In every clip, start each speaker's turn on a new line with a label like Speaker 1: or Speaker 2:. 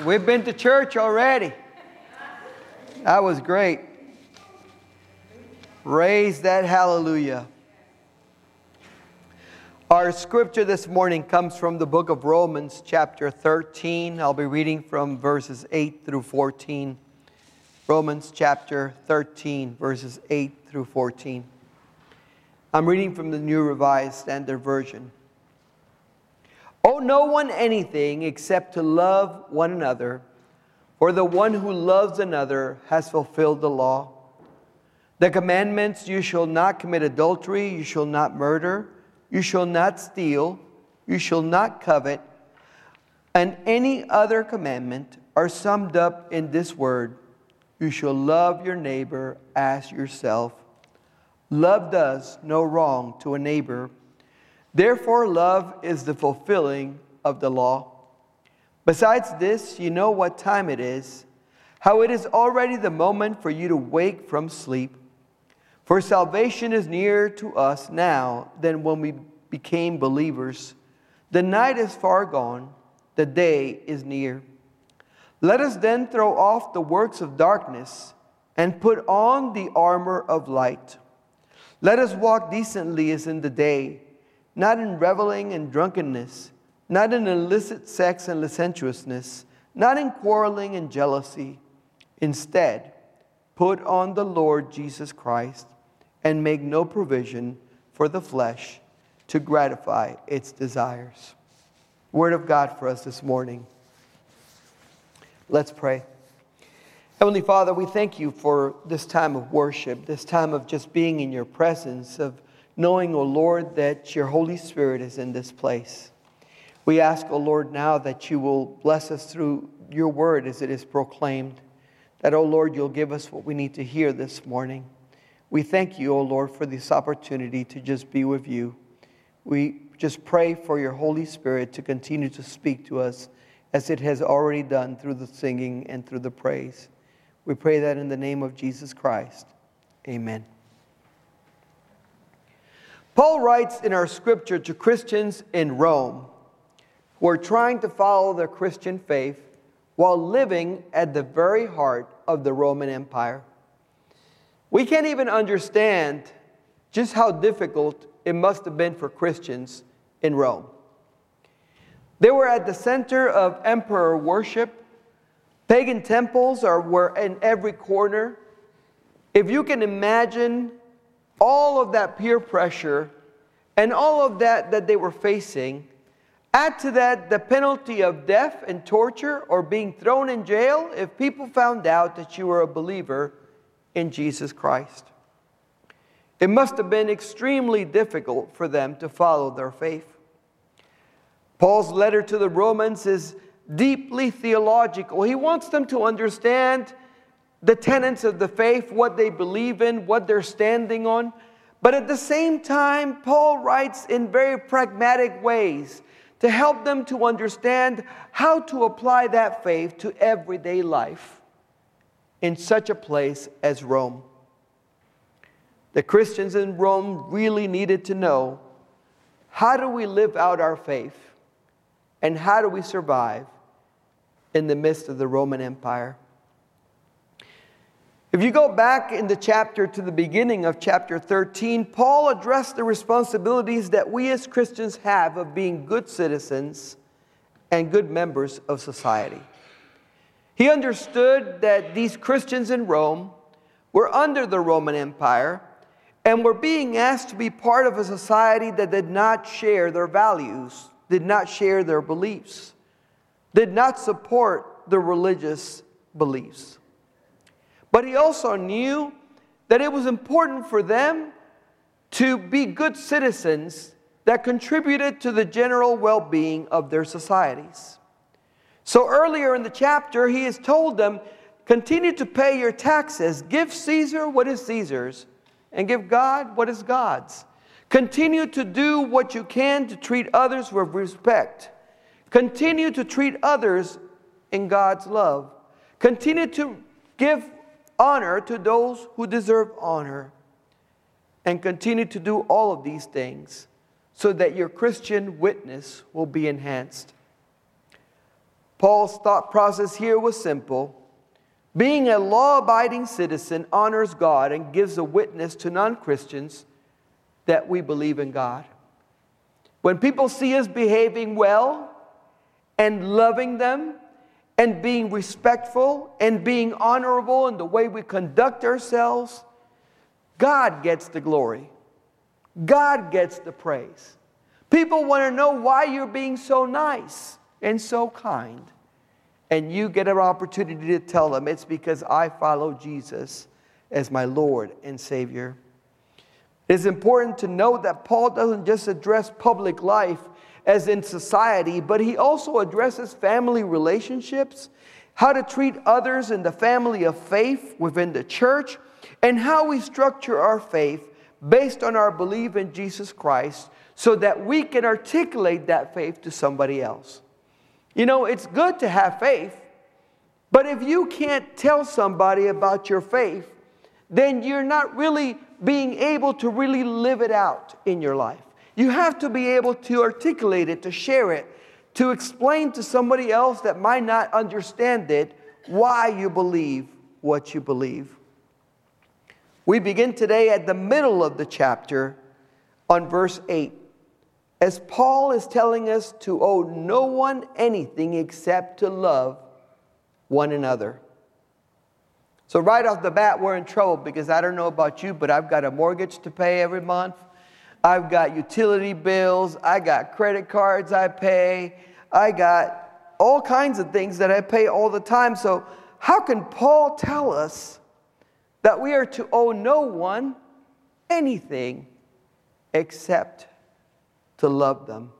Speaker 1: We've been to church already. That was great. Raise that hallelujah. Our scripture this morning comes from the book of Romans, chapter 13. I'll be reading from verses 8 through 14. Romans chapter 13, verses 8 through 14. I'm reading from the New Revised Standard Version. Owe no one anything except to love one another, for the one who loves another has fulfilled the law. The commandments you shall not commit adultery, you shall not murder, you shall not steal, you shall not covet, and any other commandment are summed up in this word you shall love your neighbor as yourself. Love does no wrong to a neighbor Therefore, love is the fulfilling of the law. Besides this, you know what time it is, how it is already the moment for you to wake from sleep. For salvation is nearer to us now than when we became believers. The night is far gone, the day is near. Let us then throw off the works of darkness and put on the armor of light. Let us walk decently as in the day not in reveling and drunkenness, not in illicit sex and licentiousness, not in quarreling and jealousy. Instead, put on the Lord Jesus Christ and make no provision for the flesh to gratify its desires. Word of God for us this morning. Let's pray. Heavenly Father, we thank you for this time of worship, this time of just being in your presence, of knowing, O oh Lord, that your Holy Spirit is in this place. We ask, O oh Lord, now that you will bless us through your word as it is proclaimed, that, O oh Lord, you'll give us what we need to hear this morning. We thank you, O Lord, for this opportunity to just be with you. We just pray for your Holy Spirit to continue to speak to us as it has already done through the singing and through the praise. We pray that in the name of Jesus Christ. Amen. Paul writes in our scripture to Christians in Rome who are trying to follow their Christian faith while living at the very heart of the Roman Empire. We can't even understand just how difficult it must have been for Christians in Rome. They were at the center of emperor worship. Pagan temples are, were in every corner. If you can imagine all of that peer pressure and all of that that they were facing, add to that the penalty of death and torture or being thrown in jail if people found out that you were a believer in Jesus Christ. It must have been extremely difficult for them to follow their faith. Paul's letter to the Romans is deeply theological. He wants them to understand the tenets of the faith, what they believe in, what they're standing on. But at the same time, Paul writes in very pragmatic ways to help them to understand how to apply that faith to everyday life in such a place as Rome. The Christians in Rome really needed to know how do we live out our faith and how do we survive in the midst of the Roman Empire. If you go back in the chapter to the beginning of chapter 13, Paul addressed the responsibilities that we as Christians have of being good citizens and good members of society. He understood that these Christians in Rome were under the Roman Empire and were being asked to be part of a society that did not share their values, did not share their beliefs, did not support the religious beliefs. But he also knew that it was important for them to be good citizens that contributed to the general well being of their societies. So earlier in the chapter, he has told them continue to pay your taxes, give Caesar what is Caesar's, and give God what is God's. Continue to do what you can to treat others with respect. Continue to treat others in God's love. Continue to give honor to those who deserve honor, and continue to do all of these things so that your Christian witness will be enhanced. Paul's thought process here was simple. Being a law abiding citizen honors God and gives a witness to non Christians that we believe in God. When people see us behaving well and loving them and being respectful and being honorable in the way we conduct ourselves, God gets the glory. God gets the praise. People want to know why you're being so nice and so kind. And you get an opportunity to tell them it's because I follow Jesus as my Lord and Savior. It's important to note that Paul doesn't just address public life as in society, but he also addresses family relationships, how to treat others in the family of faith within the church, and how we structure our faith based on our belief in Jesus Christ so that we can articulate that faith to somebody else. You know, it's good to have faith, but if you can't tell somebody about your faith, then you're not really being able to really live it out in your life. You have to be able to articulate it, to share it, to explain to somebody else that might not understand it why you believe what you believe. We begin today at the middle of the chapter on verse 8 as Paul is telling us to owe no one anything except to love one another. So, right off the bat, we're in trouble because I don't know about you, but I've got a mortgage to pay every month. I've got utility bills. I got credit cards I pay. I got all kinds of things that I pay all the time. So, how can Paul tell us that we are to owe no one anything except to love them.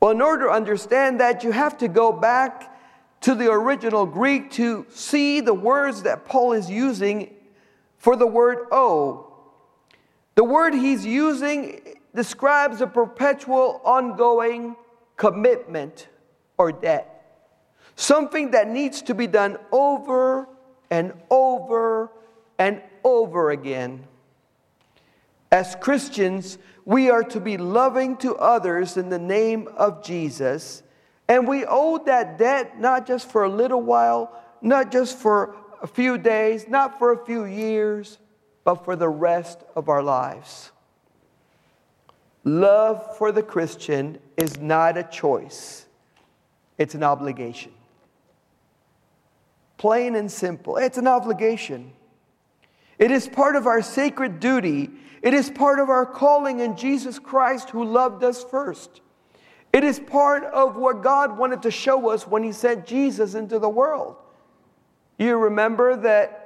Speaker 1: Well, in order to understand that, you have to go back to the original Greek to see the words that Paul is using for the word owe. The word he's using describes a perpetual, ongoing commitment or debt. Something that needs to be done over and over and over again. As Christians, we are to be loving to others in the name of Jesus. And we owe that debt not just for a little while, not just for a few days, not for a few years, but for the rest of our lives. Love for the Christian is not a choice, it's an obligation. Plain and simple, it's an obligation. It is part of our sacred duty it is part of our calling in Jesus Christ who loved us first. It is part of what God wanted to show us when He sent Jesus into the world. You remember that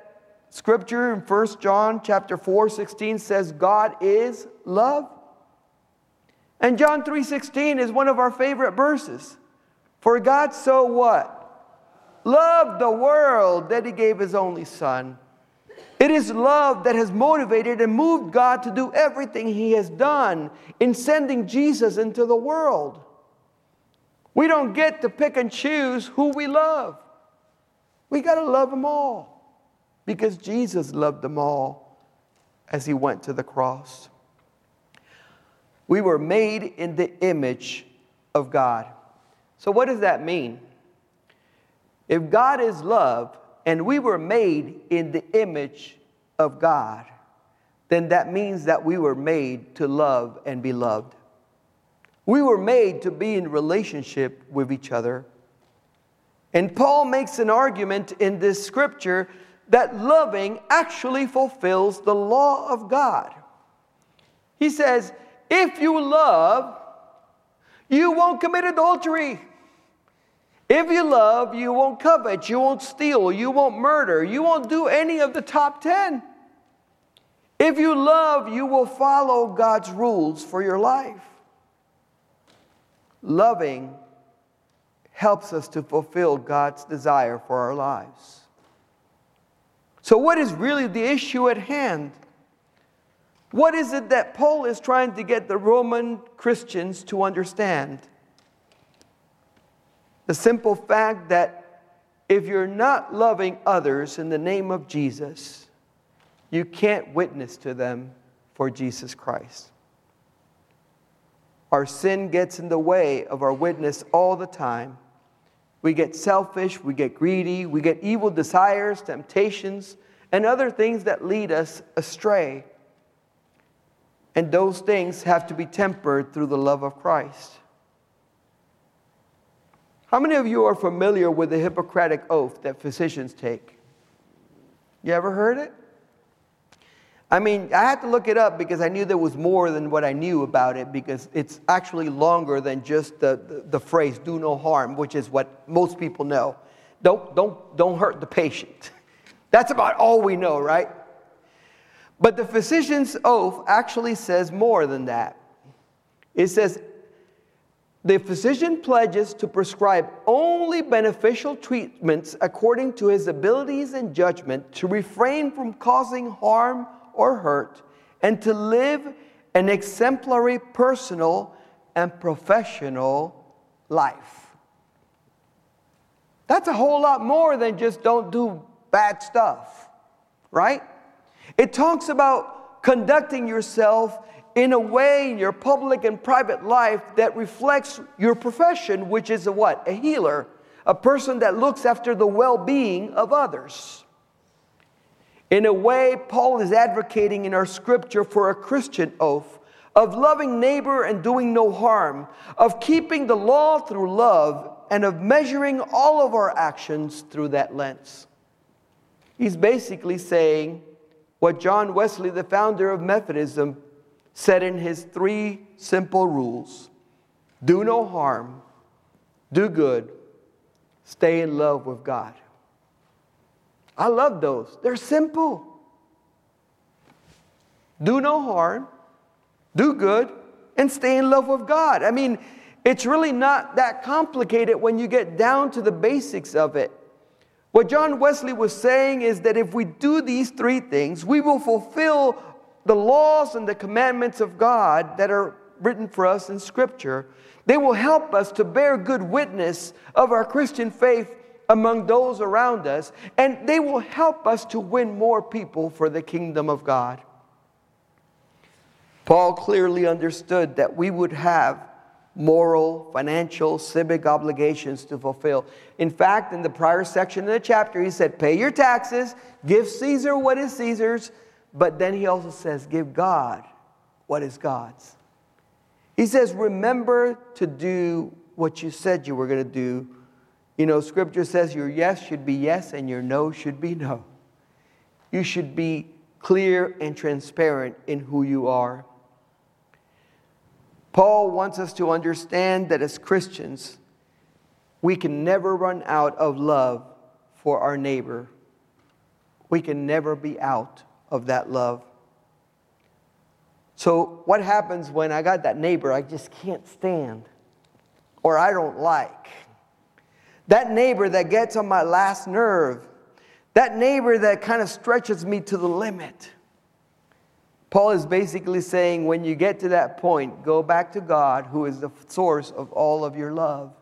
Speaker 1: scripture in 1 John chapter 4, 16 says, God is love. And John 3:16 is one of our favorite verses. For God so what? Loved the world that he gave his only son it is love that has motivated and moved God to do everything He has done in sending Jesus into the world. We don't get to pick and choose who we love. We got to love them all because Jesus loved them all as He went to the cross. We were made in the image of God. So, what does that mean? If God is love, and we were made in the image of God, then that means that we were made to love and be loved. We were made to be in relationship with each other. And Paul makes an argument in this scripture that loving actually fulfills the law of God. He says, if you love, you won't commit adultery. If you love, you won't covet, you won't steal, you won't murder, you won't do any of the top 10. If you love, you will follow God's rules for your life. Loving helps us to fulfill God's desire for our lives. So, what is really the issue at hand? What is it that Paul is trying to get the Roman Christians to understand? The simple fact that if you're not loving others in the name of Jesus, you can't witness to them for Jesus Christ. Our sin gets in the way of our witness all the time. We get selfish, we get greedy, we get evil desires, temptations, and other things that lead us astray. And those things have to be tempered through the love of Christ. How many of you are familiar with the Hippocratic oath that physicians take? You ever heard it? I mean, I had to look it up because I knew there was more than what I knew about it because it's actually longer than just the, the, the, phrase, do no harm, which is what most people know. Don't, don't, don't hurt the patient. That's about all we know, right? But the physician's oath actually says more than that. It says, the physician pledges to prescribe only beneficial treatments according to his abilities and judgment to refrain from causing harm or hurt, and to live an exemplary personal and professional life. That's a whole lot more than just don't do bad stuff, right? It talks about conducting yourself in a way in your public and private life that reflects your profession, which is a what? A healer, a person that looks after the well being of others. In a way, Paul is advocating in our scripture for a Christian oath of loving neighbor and doing no harm, of keeping the law through love, and of measuring all of our actions through that lens. He's basically saying what John Wesley, the founder of Methodism, said in his three simple rules do no harm, do good, stay in love with God. I love those. They're simple. Do no harm, do good, and stay in love with God. I mean, it's really not that complicated when you get down to the basics of it. What John Wesley was saying is that if we do these three things, we will fulfill the laws and the commandments of God that are written for us in Scripture. They will help us to bear good witness of our Christian faith among those around us, and they will help us to win more people for the kingdom of God. Paul clearly understood that we would have moral, financial, civic obligations to fulfill. In fact, in the prior section of the chapter, he said, Pay your taxes, give Caesar what is Caesar's, but then he also says, Give God what is God's. He says, Remember to do what you said you were going to do you know, scripture says your yes should be yes and your no should be no. You should be clear and transparent in who you are. Paul wants us to understand that as Christians, we can never run out of love for our neighbor. We can never be out of that love. So, what happens when I got that neighbor I just can't stand or I don't like? That neighbor that gets on my last nerve, that neighbor that kind of stretches me to the limit. Paul is basically saying when you get to that point, go back to God, who is the source of all of your love.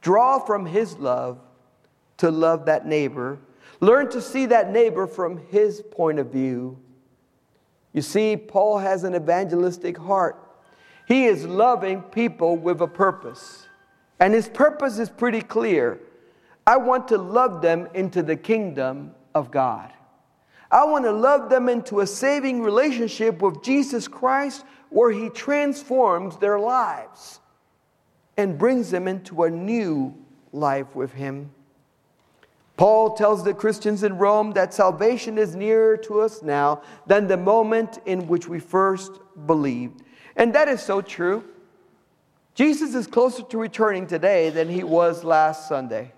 Speaker 1: Draw from his love to love that neighbor. Learn to see that neighbor from his point of view. You see, Paul has an evangelistic heart. He is loving people with a purpose. And his purpose is pretty clear. I want to love them into the kingdom of God. I want to love them into a saving relationship with Jesus Christ where he transforms their lives and brings them into a new life with him. Paul tells the Christians in Rome that salvation is nearer to us now than the moment in which we first believed. And that is so true. Jesus is closer to returning today than he was last Sunday,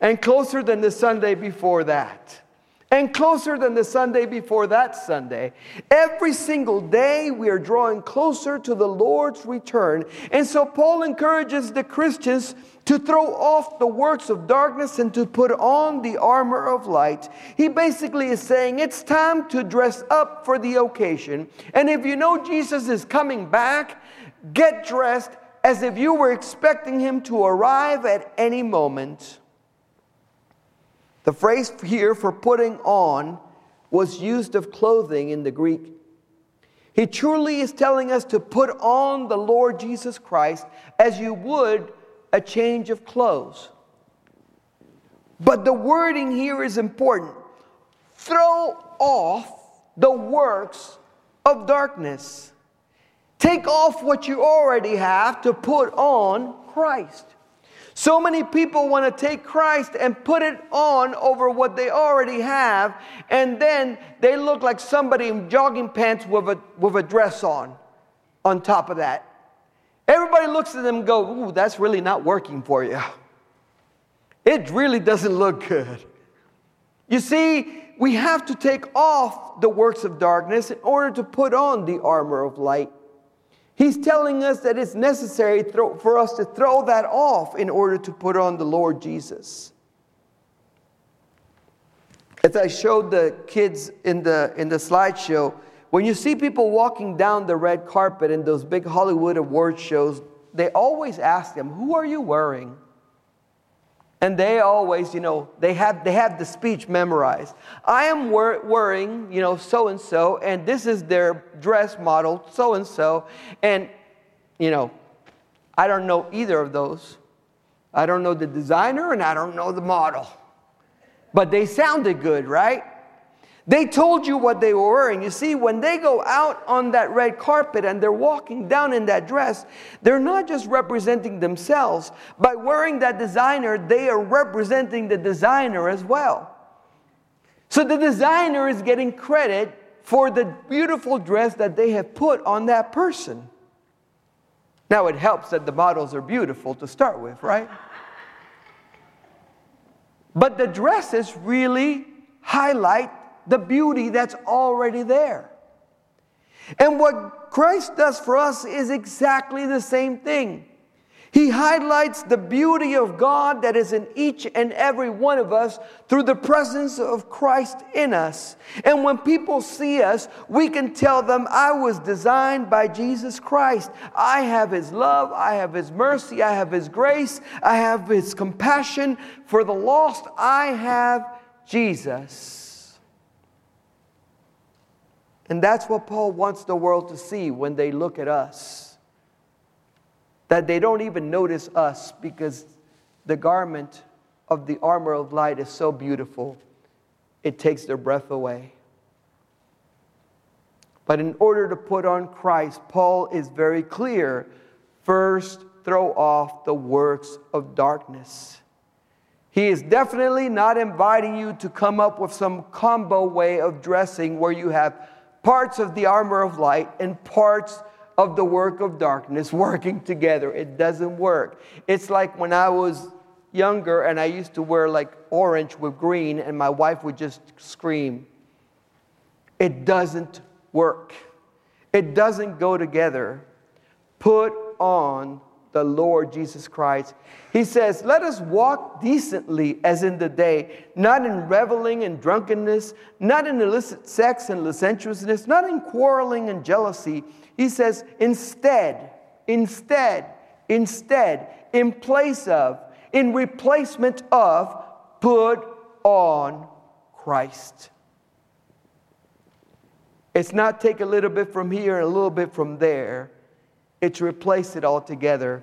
Speaker 1: and closer than the Sunday before that, and closer than the Sunday before that Sunday. Every single day, we are drawing closer to the Lord's return. And so, Paul encourages the Christians to throw off the works of darkness and to put on the armor of light. He basically is saying it's time to dress up for the occasion. And if you know Jesus is coming back, Get dressed as if you were expecting him to arrive at any moment. The phrase here for putting on was used of clothing in the Greek. He truly is telling us to put on the Lord Jesus Christ as you would a change of clothes. But the wording here is important. Throw off the works of darkness. Take off what you already have to put on Christ. So many people want to take Christ and put it on over what they already have, and then they look like somebody in jogging pants with a, with a dress on, on top of that. Everybody looks at them and go, ooh, that's really not working for you. It really doesn't look good. You see, we have to take off the works of darkness in order to put on the armor of light. He's telling us that it's necessary for us to throw that off in order to put on the Lord Jesus. As I showed the kids in the, in the slideshow, when you see people walking down the red carpet in those big Hollywood award shows, they always ask them, Who are you wearing? And they always, you know, they have, they have the speech memorized. I am wearing, you know, so and so, and this is their dress model, so and so. And, you know, I don't know either of those. I don't know the designer and I don't know the model. But they sounded good, right? They told you what they were wearing. You see, when they go out on that red carpet and they're walking down in that dress, they're not just representing themselves. By wearing that designer, they are representing the designer as well. So the designer is getting credit for the beautiful dress that they have put on that person. Now, it helps that the models are beautiful to start with, right? But the dresses really highlight the beauty that's already there. And what Christ does for us is exactly the same thing. He highlights the beauty of God that is in each and every one of us through the presence of Christ in us. And when people see us, we can tell them, I was designed by Jesus Christ. I have His love, I have His mercy, I have His grace, I have His compassion. For the lost, I have Jesus. And that's what Paul wants the world to see when they look at us. That they don't even notice us because the garment of the armor of light is so beautiful, it takes their breath away. But in order to put on Christ, Paul is very clear. First, throw off the works of darkness. He is definitely not inviting you to come up with some combo way of dressing where you have parts of the armor of light and parts of the work of darkness working together. It doesn't work. It's like when I was younger and I used to wear like orange with green, and my wife would just scream. It doesn't work. It doesn't go together. Put on the Lord Jesus Christ. He says, Let us walk decently as in the day, not in reveling and drunkenness, not in illicit sex and licentiousness, not in quarreling and jealousy. He says, Instead, instead, instead, in place of, in replacement of, put on Christ. It's not take a little bit from here and a little bit from there it's replaced it altogether.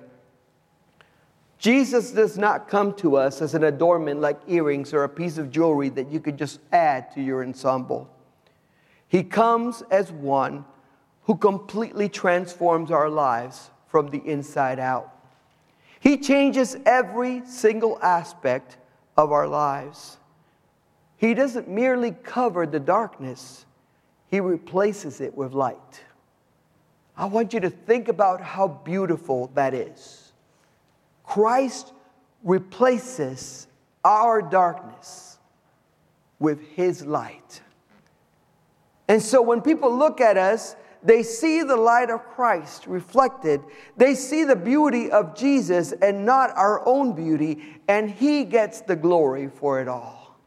Speaker 1: Jesus does not come to us as an adornment like earrings or a piece of jewelry that you could just add to your ensemble. He comes as one who completely transforms our lives from the inside out. He changes every single aspect of our lives. He doesn't merely cover the darkness, He replaces it with light. I want you to think about how beautiful that is. Christ replaces our darkness with his light. And so when people look at us, they see the light of Christ reflected. They see the beauty of Jesus and not our own beauty, and He gets the glory for it all.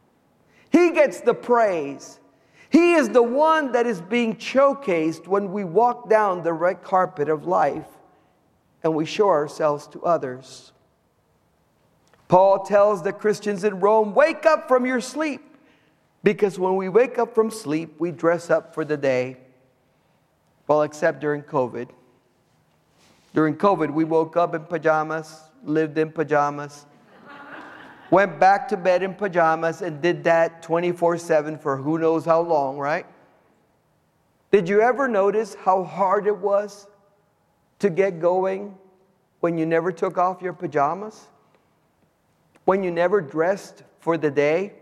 Speaker 1: He gets the praise. He is the one that is being showcased when we walk down the red carpet of life and we show ourselves to others. Paul tells the Christians in Rome, Wake up from your sleep. Because when we wake up from sleep, we dress up for the day. Well, except during COVID. During COVID, we woke up in pajamas, lived in pajamas, went back to bed in pajamas, and did that 24 7 for who knows how long, right? Did you ever notice how hard it was to get going when you never took off your pajamas? When you never dressed for the day?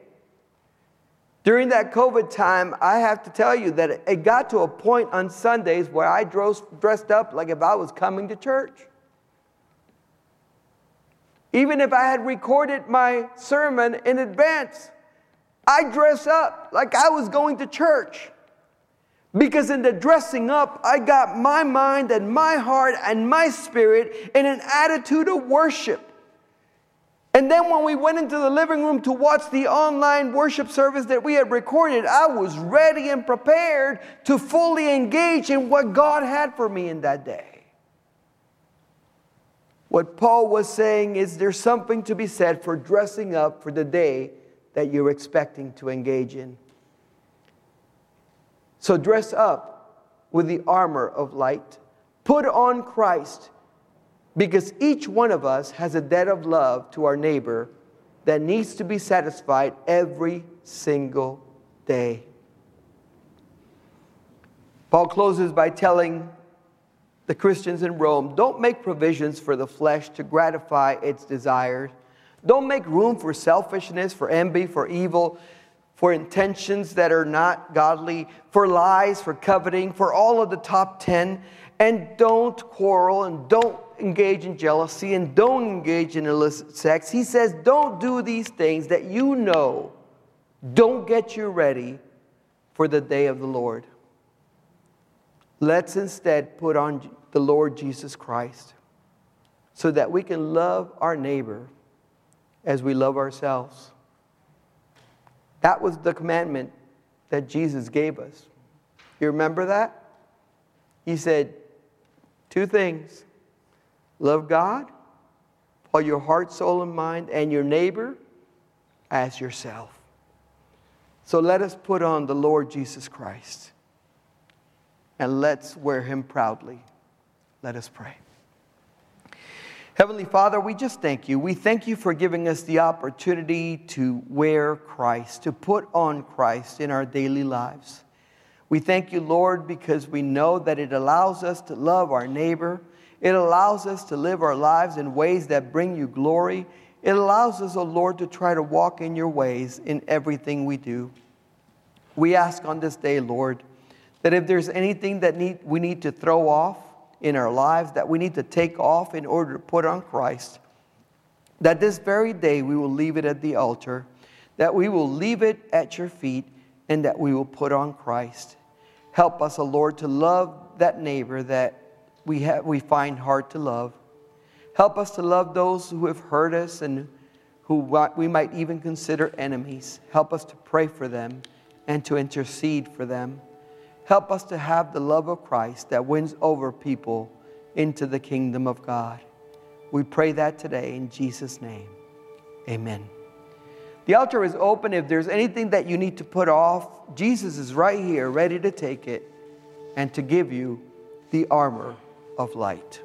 Speaker 1: During that COVID time, I have to tell you that it got to a point on Sundays where I dressed up like if I was coming to church. Even if I had recorded my sermon in advance, I dress up like I was going to church. Because in the dressing up, I got my mind and my heart and my spirit in an attitude of worship. And then when we went into the living room to watch the online worship service that we had recorded, I was ready and prepared to fully engage in what God had for me in that day. What Paul was saying is there's something to be said for dressing up for the day that you're expecting to engage in. So dress up with the armor of light. Put on Christ because each one of us has a debt of love to our neighbor that needs to be satisfied every single day. Paul closes by telling the Christians in Rome don't make provisions for the flesh to gratify its desires. Don't make room for selfishness, for envy, for evil, for intentions that are not godly, for lies, for coveting, for all of the top 10. And don't quarrel and don't engage in jealousy and don't engage in illicit sex. He says, don't do these things that you know don't get you ready for the day of the Lord. Let's instead put on the Lord Jesus Christ so that we can love our neighbor as we love ourselves. That was the commandment that Jesus gave us. You remember that? He said, Two things Love God, all your heart, soul, and mind, and your neighbor as yourself. So let us put on the Lord Jesus Christ and let's wear him proudly. Let us pray. Heavenly Father, we just thank you. We thank you for giving us the opportunity to wear Christ, to put on Christ in our daily lives. We thank you, Lord, because we know that it allows us to love our neighbor it allows us to live our lives in ways that bring you glory. It allows us, O oh Lord, to try to walk in your ways in everything we do. We ask on this day, Lord, that if there's anything that need, we need to throw off in our lives, that we need to take off in order to put on Christ, that this very day we will leave it at the altar, that we will leave it at your feet, and that we will put on Christ. Help us, O oh Lord, to love that neighbor that we, have, we find hard to love. Help us to love those who have hurt us and who we might even consider enemies. Help us to pray for them and to intercede for them. Help us to have the love of Christ that wins over people into the kingdom of God. We pray that today in Jesus' name. Amen. The altar is open. If there's anything that you need to put off, Jesus is right here, ready to take it and to give you the armor of light.